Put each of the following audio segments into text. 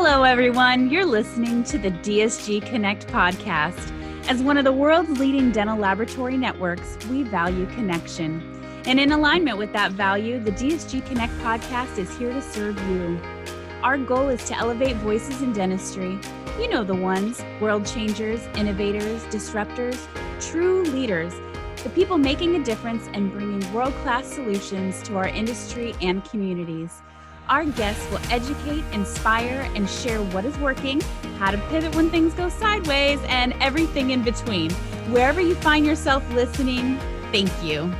Hello, everyone. You're listening to the DSG Connect podcast. As one of the world's leading dental laboratory networks, we value connection. And in alignment with that value, the DSG Connect podcast is here to serve you. Our goal is to elevate voices in dentistry. You know the ones world changers, innovators, disruptors, true leaders, the people making a difference and bringing world class solutions to our industry and communities. Our guests will educate, inspire, and share what is working, how to pivot when things go sideways, and everything in between. Wherever you find yourself listening, thank you.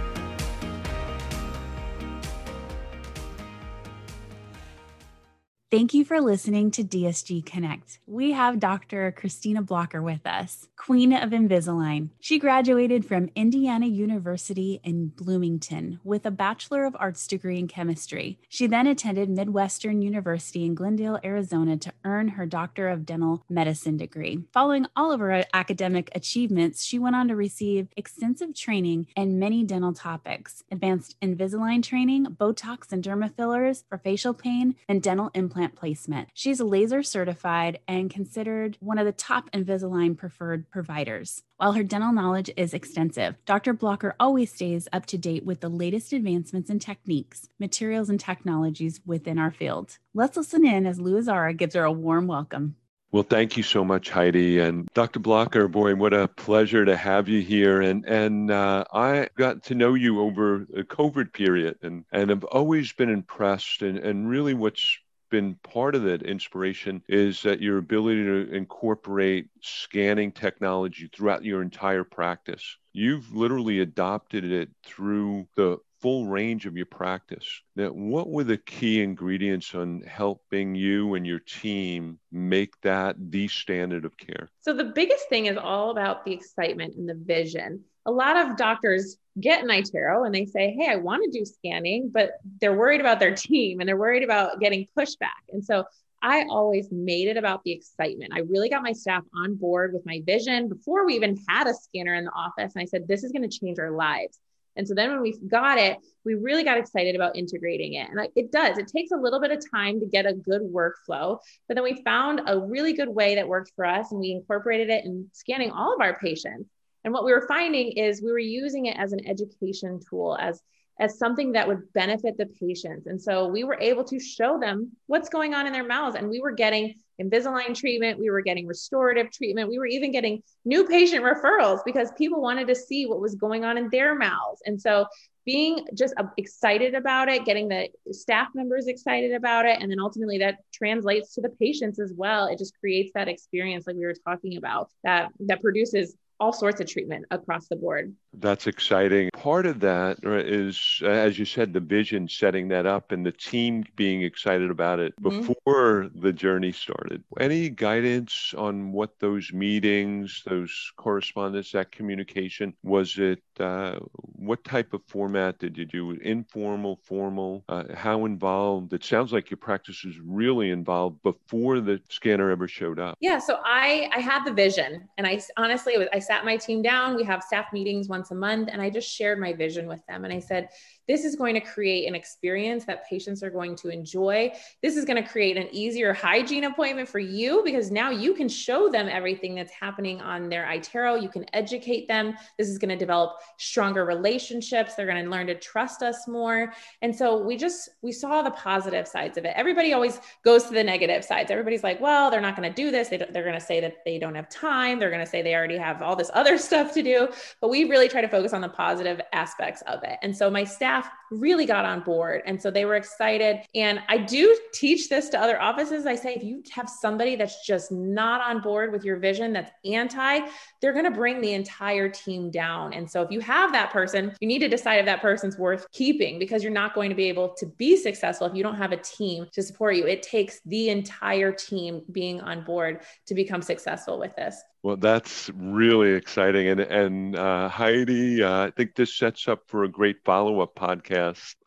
Thank you for listening to DSG Connect. We have Dr. Christina Blacher with us, Queen of Invisalign. She graduated from Indiana University in Bloomington with a Bachelor of Arts degree in chemistry. She then attended Midwestern University in Glendale, Arizona to earn her Doctor of Dental Medicine degree. Following all of her academic achievements, she went on to receive extensive training in many dental topics, advanced Invisalign training, Botox and derma fillers for facial pain, and dental implants implant placement. She's laser certified and considered one of the top Invisalign preferred providers. While her dental knowledge is extensive, Dr. Blacher always stays up to date with the latest advancements in techniques, materials, and technologies within our field. Let's listen in as Lou Azzara gives her a warm welcome. Well, thank you so much, Heidi and Dr. Blacher. Boy, what a pleasure to have you here. And and uh, I got to know you over the COVID period, and and have always been impressed. And and really, what's been part of that inspiration is that your ability to incorporate scanning technology throughout your entire practice. You've literally adopted it through the full range of your practice. Now, what were the key ingredients on helping you and your team make that the standard of care? So, the biggest thing is all about the excitement and the vision. A lot of doctors get an iTero and they say, Hey, I want to do scanning, but they're worried about their team and they're worried about getting pushback. And so I always made it about the excitement. I really got my staff on board with my vision before we even had a scanner in the office. And I said, This is going to change our lives. And so then when we got it, we really got excited about integrating it. And it does, it takes a little bit of time to get a good workflow. But then we found a really good way that worked for us and we incorporated it in scanning all of our patients. And what we were finding is we were using it as an education tool, as as something that would benefit the patients. And so we were able to show them what's going on in their mouths. And we were getting Invisalign treatment, we were getting restorative treatment, we were even getting new patient referrals because people wanted to see what was going on in their mouths. And so being just uh, excited about it, getting the staff members excited about it, and then ultimately that translates to the patients as well. It just creates that experience like we were talking about that that produces all sorts of treatment across the board. That's exciting. Part of that is, as you said, the vision setting that up and the team being excited about it mm-hmm. before the journey started. Any guidance on what those meetings, those correspondence, that communication, was it, uh, what type of format did you do? Informal, formal? Uh, how involved? It sounds like your practice was really involved before the scanner ever showed up. Yeah, so I, I had the vision and I honestly, was, I sat my team down. We have staff meetings once a month, and I just shared my vision with them. And I said, this is going to create an experience that patients are going to enjoy. This is going to create an easier hygiene appointment for you because now you can show them everything that's happening on their iTero. You can educate them. This is going to develop stronger relationships. They're going to learn to trust us more. And so we just we saw the positive sides of it. Everybody always goes to the negative sides. Everybody's like, well, they're not going to do this. They they're going to say that they don't have time. They're going to say they already have all this other stuff to do. But we really try to focus on the positive aspects of it. And so my staff staff really got on board. And so they were excited. And I do teach this to other offices. I say, if you have somebody that's just not on board with your vision, that's anti, they're going to bring the entire team down. And so if you have that person, you need to decide if that person's worth keeping because you're not going to be able to be successful if you don't have a team to support you. It takes the entire team being on board to become successful with this. Well, that's really exciting. And, and uh, Heidi, uh, I think this sets up for a great follow up podcast.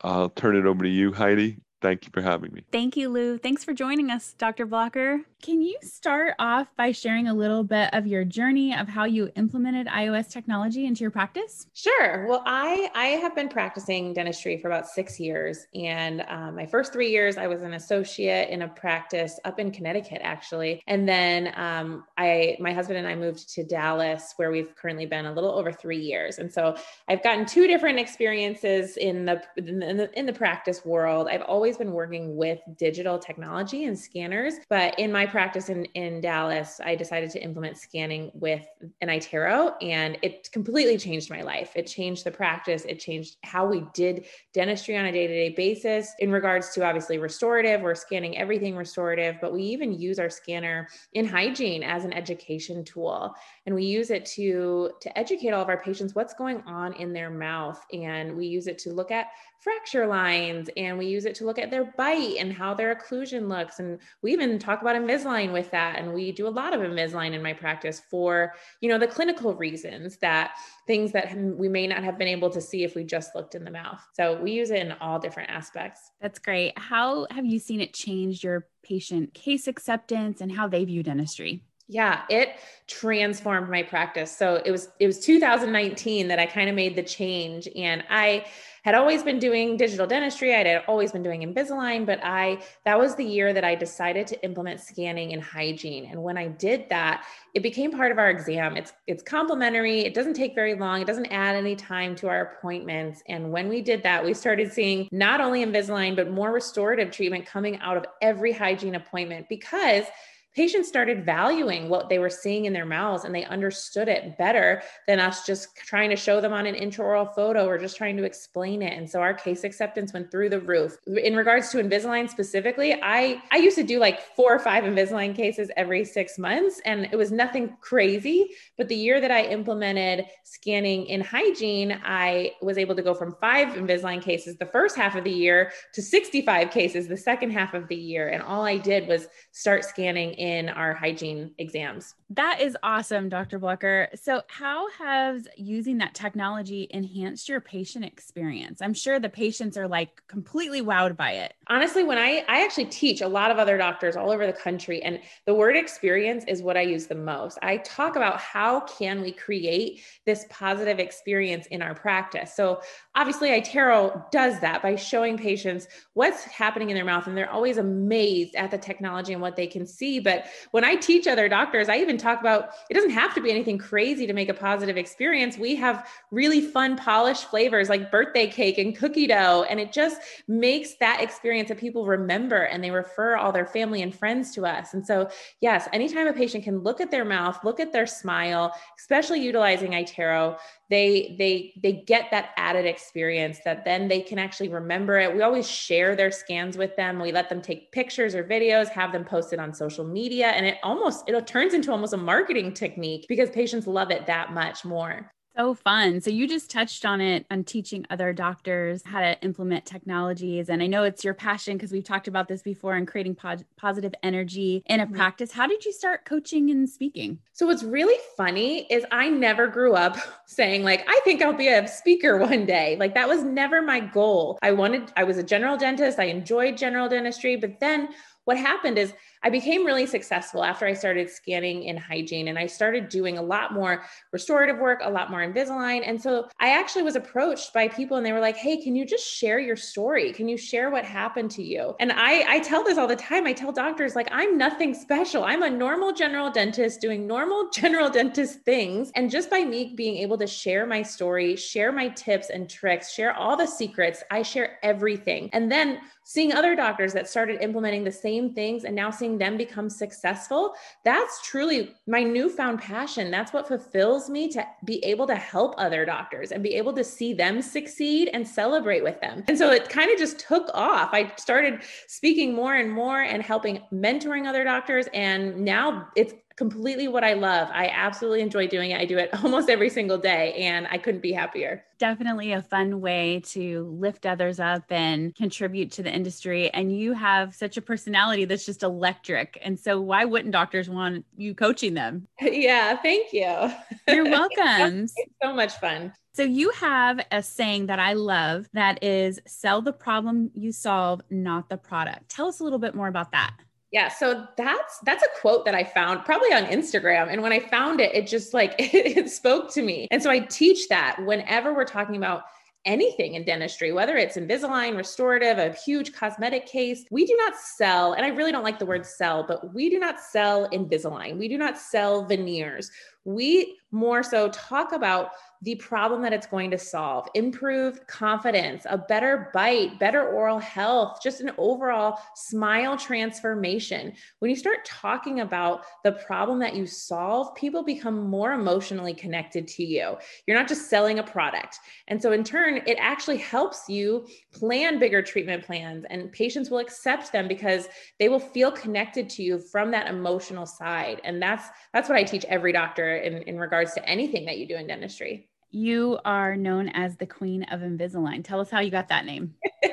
I'll turn it over to you, Heidi. Thank you for having me. Thank you, Lou. Thanks for joining us, Dr. Blacher. Can you start off by sharing a little bit of your journey of how you implemented iOS technology into your practice? Sure. Well, I I have been practicing dentistry for about six years, and um, my first three years I was an associate in a practice up in Connecticut, actually, and then um, I my husband and I moved to Dallas, where we've currently been a little over three years, and so I've gotten two different experiences in the in the, in the practice world. I've always been working with digital technology and scanners, but in my practice in, in Dallas, I decided to implement scanning with an iTero and it completely changed my life. It changed the practice. It changed how we did dentistry on a day to day basis in regards to obviously restorative. We're scanning everything restorative, but we even use our scanner in hygiene as an education tool. And we use it to, to educate all of our patients what's going on in their mouth. And we use it to look at fracture lines and we use it to look at their bite and how their occlusion looks. And we even talk about Invisalign with that. And we do a lot of Invisalign in my practice for, you know, the clinical reasons that things that we may not have been able to see if we just looked in the mouth. So we use it in all different aspects. That's great. How have you seen it change your patient case acceptance and how they view dentistry? Yeah, it transformed my practice. So it was it was 2019 that I kind of made the change and I had always been doing digital dentistry. I had always been doing Invisalign, but I that was the year that I decided to implement scanning and hygiene. And when I did that, it became part of our exam. It's it's complimentary. It doesn't take very long. It doesn't add any time to our appointments. And when we did that, we started seeing not only Invisalign but more restorative treatment coming out of every hygiene appointment because patients started valuing what they were seeing in their mouths and they understood it better than us just trying to show them on an intraoral photo or just trying to explain it. And so our case acceptance went through the roof. In regards to Invisalign specifically, I, I used to do like four or five Invisalign cases every six months and it was nothing crazy. But the year that I implemented scanning in hygiene, I was able to go from five Invisalign cases the first half of the year to 65 cases the second half of the year. And all I did was start scanning in our hygiene exams. That is awesome, Dr. Blacher. So, how has using that technology enhanced your patient experience? I'm sure the patients are like completely wowed by it. Honestly, when I I actually teach a lot of other doctors all over the country and the word experience is what I use the most. I talk about how can we create this positive experience in our practice. So, obviously iTero does that by showing patients what's happening in their mouth and they're always amazed at the technology and what they can see, but when I teach other doctors, I even talk about it doesn't have to be anything crazy to make a positive experience. We have really fun, polished flavors like birthday cake and cookie dough. And it just makes that experience that people remember and they refer all their family and friends to us. And so, yes, anytime a patient can look at their mouth, look at their smile, especially utilizing iTero, they they they get that added experience that then they can actually remember it. We always share their scans with them. We let them take pictures or videos have them posted on social media and it almost it turns into almost a marketing technique because patients love it that much more so fun. So you just touched on it on teaching other doctors how to implement technologies. And I know it's your passion because we've talked about this before and creating po- positive energy in a mm-hmm. practice. How did you start coaching and speaking? So what's really funny is I never grew up saying like, I think I'll be a speaker one day. Like that was never my goal. I wanted, I was a general dentist. I enjoyed general dentistry, but then what happened is I became really successful after I started scanning in hygiene and I started doing a lot more restorative work, a lot more Invisalign. And so I actually was approached by people and they were like, Hey, can you just share your story? Can you share what happened to you? And I, I tell this all the time. I tell doctors, like, I'm nothing special. I'm a normal general dentist doing normal general dentist things. And just by me being able to share my story, share my tips and tricks, share all the secrets, I share everything. And then seeing other doctors that started implementing the same things and now seeing them become successful, that's truly my newfound passion. That's what fulfills me to be able to help other doctors and be able to see them succeed and celebrate with them. And so it kind of just took off. I started speaking more and more and helping mentoring other doctors. And now it's completely what I love. I absolutely enjoy doing it. I do it almost every single day and I couldn't be happier. Definitely a fun way to lift others up and contribute to the industry. And you have such a personality that's just electric. And so, why wouldn't doctors want you coaching them? Yeah, thank you. You're welcome. it's so much fun. So, you have a saying that I love that is sell the problem you solve, not the product. Tell us a little bit more about that. Yeah, so that's that's a quote that I found probably on Instagram and when I found it it just like it, it spoke to me. And so I teach that whenever we're talking about anything in dentistry, whether it's Invisalign, restorative, a huge cosmetic case, we do not sell, and I really don't like the word sell, but we do not sell Invisalign. We do not sell veneers. We more so talk about the problem that it's going to solve, improved confidence, a better bite, better oral health, just an overall smile transformation. When you start talking about the problem that you solve, people become more emotionally connected to you. You're not just selling a product. And so, in turn, it actually helps you plan bigger treatment plans, and patients will accept them because they will feel connected to you from that emotional side. And that's that's what I teach every doctor in, in regards to anything that you do in dentistry you are known as the queen of Invisalign. Tell us how you got that name.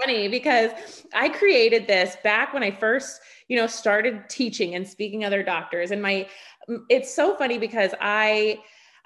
funny because I created this back when I first, you know, started teaching and speaking other doctors. And my, it's so funny because I,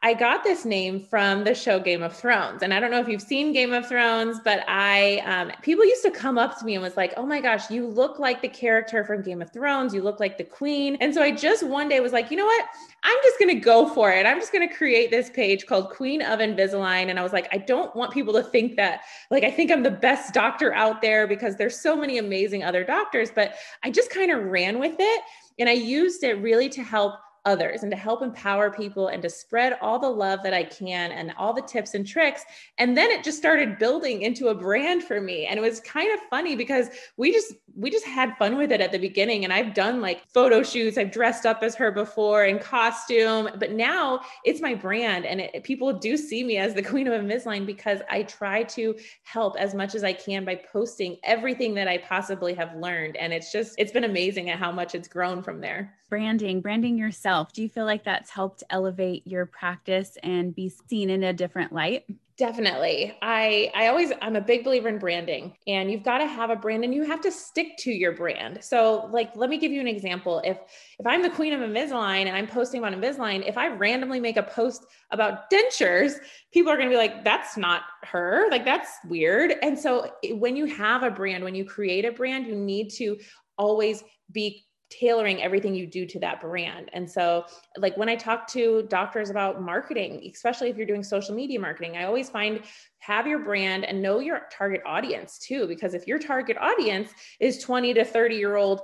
I got this name from the show Game of Thrones. And I don't know if you've seen Game of Thrones, but I, um, people used to come up to me and was like, oh my gosh, you look like the character from Game of Thrones. You look like the queen. And so I just one day was like, you know what? I'm just going to go for it. I'm just going to create this page called Queen of Invisalign. And I was like, I don't want people to think that, like, I think I'm the best doctor out there because there's so many amazing other doctors. But I just kind of ran with it. And I used it really to help others and to help empower people and to spread all the love that I can and all the tips and tricks. And then it just started building into a brand for me. And it was kind of funny because we just we just had fun with it at the beginning and I've done like photo shoots, I've dressed up as her before in costume, but now it's my brand and it, people do see me as the queen of Invisalign because I try to help as much as I can by posting everything that I possibly have learned and it's just it's been amazing at how much it's grown from there branding, branding yourself. Do you feel like that's helped elevate your practice and be seen in a different light? Definitely. I I always I'm a big believer in branding and you've got to have a brand and you have to stick to your brand. So like let me give you an example. If if I'm the queen of Invisalign and I'm posting about Invisalign, if I randomly make a post about dentures, people are going to be like that's not her. Like that's weird. And so when you have a brand, when you create a brand, you need to always be tailoring everything you do to that brand. And so, like when I talk to doctors about marketing, especially if you're doing social media marketing, I always find have your brand and know your target audience too. Because if your target audience is 20 to 30 year old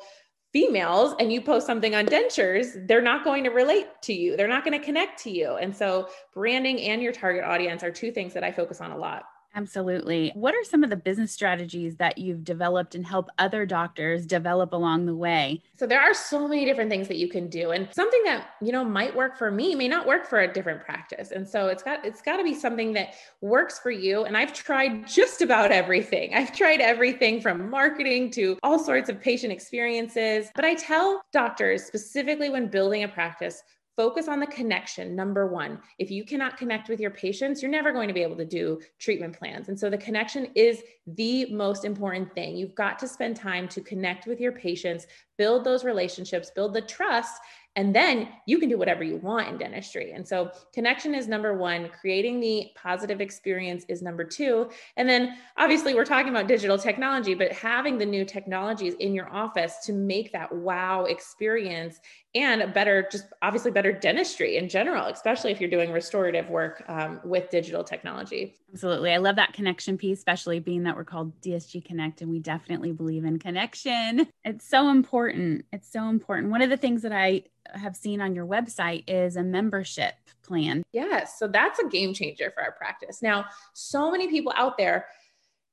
females and you post something on dentures, they're not going to relate to you, they're not going to connect to you. And so, branding and your target audience are two things that I focus on a lot. Absolutely. What are some of the business strategies that you've developed and help other doctors develop along the way? So there are so many different things that you can do and something that, you know, might work for me may not work for a different practice. And so it's got it's got to be something that works for you and I've tried just about everything. I've tried everything from marketing to all sorts of patient experiences, but I tell doctors specifically when building a practice focus on the connection number one if you cannot connect with your patients you're never going to be able to do treatment plans and so the connection is the most important thing you've got to spend time to connect with your patients build those relationships build the trust and then you can do whatever you want in dentistry. And so connection is number one, creating the positive experience is number two. And then obviously we're talking about digital technology, but having the new technologies in your office to make that wow experience and better, just obviously better dentistry in general, especially if you're doing restorative work um, with digital technology. Absolutely. I love that connection piece, especially being that we're called DSG Connect and we definitely believe in connection. It's so important. It's so important. One of the things that I have seen on your website is a membership plan. Yes. So that's a game changer for our practice. Now, so many people out there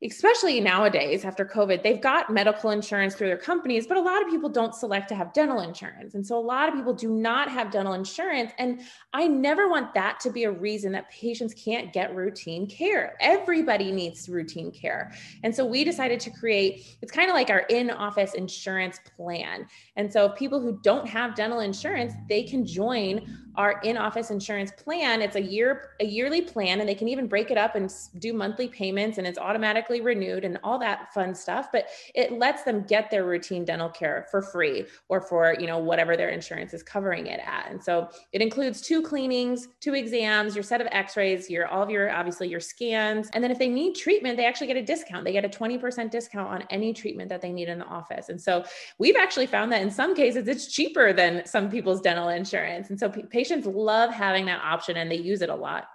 especially nowadays after COVID, they've got medical insurance through their companies, but a lot of people don't select to have dental insurance. And so a lot of people do not have dental insurance. And I never want that to be a reason that patients can't get routine care. Everybody needs routine care. And so we decided to create, it's kind of like our in office insurance plan. And so people who don't have dental insurance, they can join our in-office insurance plan it's a year a yearly plan and they can even break it up and do monthly payments and it's automatically renewed and all that fun stuff but it lets them get their routine dental care for free or for you know whatever their insurance is covering it at. And so it includes two cleanings two exams your set of x-rays your all of your obviously your scans. And then if they need treatment they actually get a discount. They get a 20% discount on any treatment that they need in the office. And so we've actually found that in some cases it's cheaper than some people's dental insurance. And so patients patients love having that option and they use it a lot.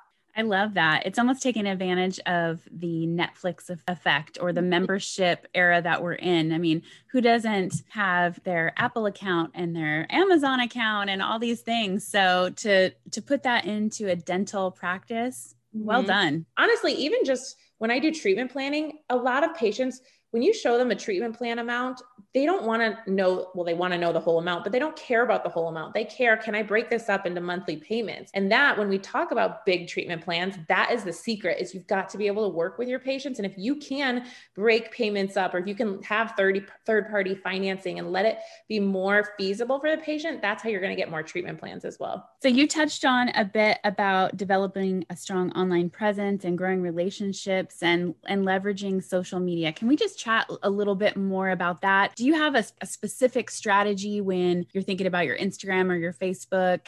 I love that. It's almost taking advantage of the Netflix effect or the mm-hmm. membership era that we're in. I mean, who doesn't have their Apple account and their Amazon account and all these things? So to to put that into a dental practice, well mm-hmm. done. Honestly, even just when I do treatment planning, a lot of patients when you show them a treatment plan amount, they don't want to know, well, they want to know the whole amount, but they don't care about the whole amount. They care, can I break this up into monthly payments? And that when we talk about big treatment plans, that is the secret is you've got to be able to work with your patients. And if you can break payments up or if you can have 30 third party financing and let it be more feasible for the patient, that's how you're going to get more treatment plans as well. So you touched on a bit about developing a strong online presence and growing relationships and, and leveraging social media. Can we just chat a little bit more about that. Do you have a, a specific strategy when you're thinking about your Instagram or your Facebook?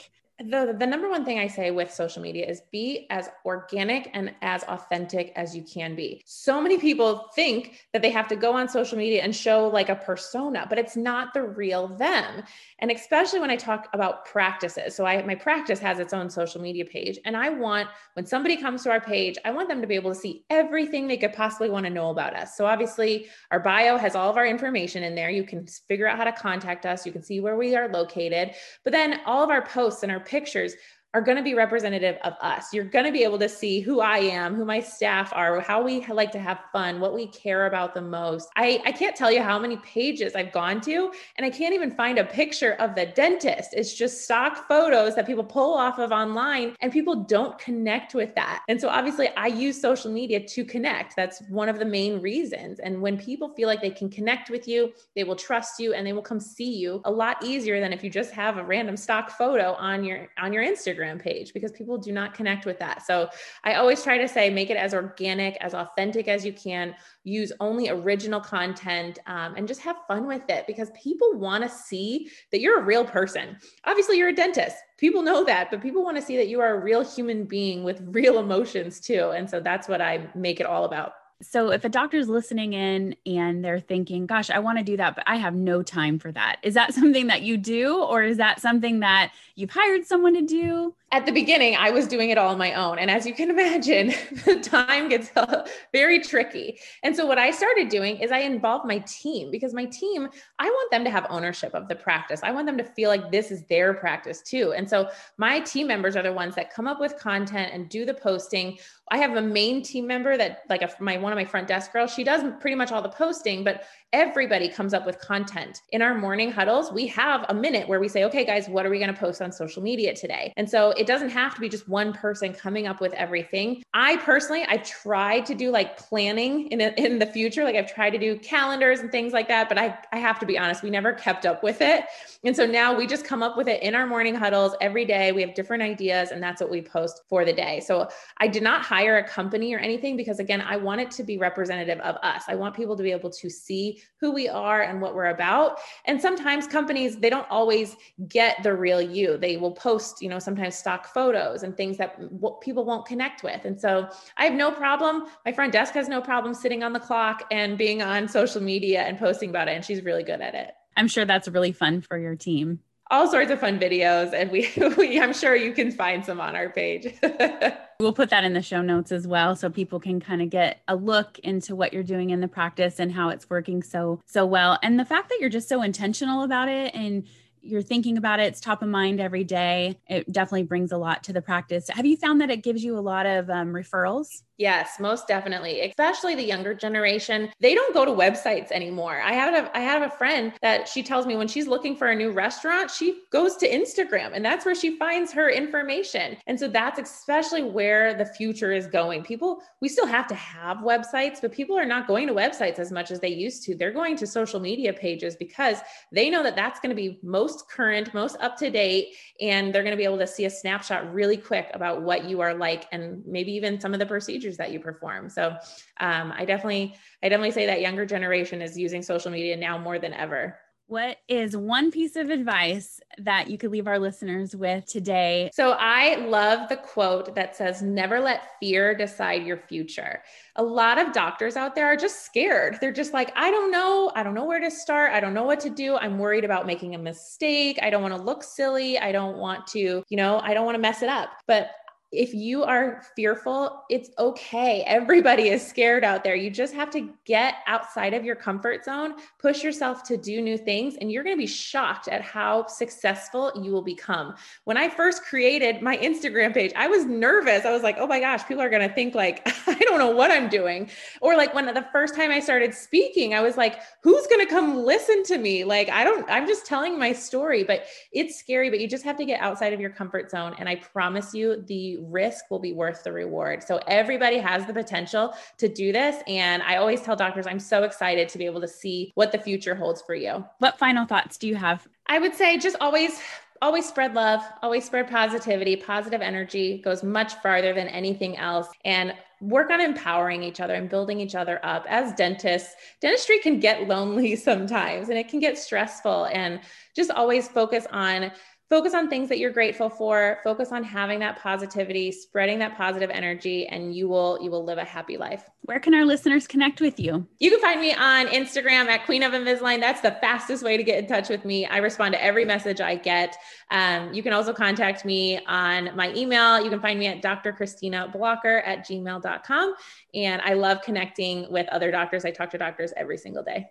The, the number one thing I say with social media is be as organic and as authentic as you can be. So many people think that they have to go on social media and show like a persona, but it's not the real them. And especially when I talk about practices. So I my practice has its own social media page and I want when somebody comes to our page, I want them to be able to see everything they could possibly want to know about us. So obviously, our bio has all of our information in there. You can figure out how to contact us, you can see where we are located, but then all of our posts and our pictures are going to be representative of us. You're going to be able to see who I am, who my staff are, how we like to have fun, what we care about the most. I, I can't tell you how many pages I've gone to, and I can't even find a picture of the dentist. It's just stock photos that people pull off of online, and people don't connect with that. And so, obviously, I use social media to connect. That's one of the main reasons. And when people feel like they can connect with you, they will trust you and they will come see you a lot easier than if you just have a random stock photo on your on your Instagram Instagram page because people do not connect with that. So I always try to say make it as organic, as authentic as you can. Use only original content um, and just have fun with it because people want to see that you're a real person. Obviously, you're a dentist. People know that, but people want to see that you are a real human being with real emotions too. And so that's what I make it all about so if a doctor's listening in and they're thinking gosh i want to do that but i have no time for that is that something that you do or is that something that you've hired someone to do at the beginning, I was doing it all on my own. And as you can imagine, the time gets uh, very tricky. And so, what I started doing is I involved my team because my team, I want them to have ownership of the practice. I want them to feel like this is their practice too. And so, my team members are the ones that come up with content and do the posting. I have a main team member that, like, a, my one of my front desk girls, she does pretty much all the posting, but everybody comes up with content. In our morning huddles, we have a minute where we say, okay, guys, what are we going to post on social media today? And so it doesn't have to be just one person coming up with everything. I personally, I've tried to do like planning in, a, in the future. Like I've tried to do calendars and things like that, but I, I have to be honest, we never kept up with it. And so now we just come up with it in our morning huddles every day. We have different ideas and that's what we post for the day. So I did not hire a company or anything because again, I want it to be representative of us. I want people to be able to see who we are and what we're about. And sometimes companies, they don't always get the real you. They will post, you know, sometimes stock photos and things that people won't connect with. And so I have no problem. My front desk has no problem sitting on the clock and being on social media and posting about it. And she's really good at it. I'm sure that's really fun for your team all sorts of fun videos and we, we i'm sure you can find some on our page we'll put that in the show notes as well so people can kind of get a look into what you're doing in the practice and how it's working so so well. And the fact that you're just so intentional about it and you're thinking about it it's top of mind every day it definitely brings a lot to the practice. Have you found that it gives you a lot of um, referrals Yes, most definitely. Especially the younger generation. They don't go to websites anymore. I have a I have a friend that she tells me when she's looking for a new restaurant, she goes to Instagram and that's where she finds her information. And so that's especially where the future is going. People we still have to have websites, but people are not going to websites as much as they used to. They're going to social media pages because they know that that's going to be most current, most up to date and they're going to be able to see a snapshot really quick about what you are like and maybe even some of the procedures procedures that you perform. So um, I definitely, I definitely say that younger generation is using social media now more than ever. What is one piece of advice that you could leave our listeners with today? So, I love the quote that says, Never let fear decide your future. A lot of doctors out there are just scared. They're just like, I don't know. I don't know where to start. I don't know what to do. I'm worried about making a mistake. I don't want to look silly. I don't want to, you know, I don't want to mess it up. But if you are fearful, it's okay. Everybody is scared out there. You just have to get outside of your comfort zone, push yourself to do new things, and you're going to be shocked at how successful you will become. When I first created my Instagram page, I was nervous. I was like, oh my gosh, people are going to think like, I don't know what I'm doing. Or like when the first time I started speaking, I was like, who's going to come listen to me? Like, I don't, I'm just telling my story, but it's scary, but you just have to get outside of your comfort zone. And I promise you, the risk will be worth the reward. So everybody has the potential to do this. And I always tell doctors, I'm so excited to be able to see what the future holds for you. What final thoughts do you have? I would say just always always spread love, always spread positivity. Positive energy goes much farther than anything else. And work on empowering each other and building each other up. As dentists, dentistry can get lonely sometimes and it can get stressful. And just always focus on focus on things that you're grateful for. Focus on having that positivity spreading that positive energy and you will you will live a happy life. Where can our listeners connect with you? You can find me on instagram at queen of invisalign. That's the fastest way to get in touch with me. I respond to every message i get. Um, you can also contact me on my email. You can find me at dr christina blacher at gmail.com and i love connecting with other doctors. I talk to doctors every single day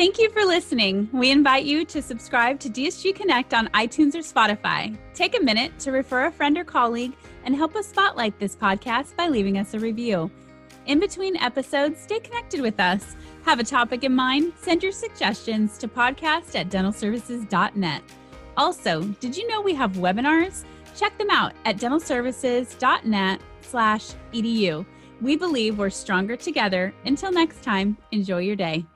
Thank you for listening. We invite you to subscribe to DSG Connect on iTunes or Spotify. Take a minute to refer a friend or colleague and help us spotlight this podcast by leaving us a review. In between episodes, stay connected with us. Have a topic in mind? Send your suggestions to podcast at dentalservices.net. Also, did you know we have webinars? Check them out at dentalservices.net slash edu. We believe we're stronger together. Until next time, enjoy your day.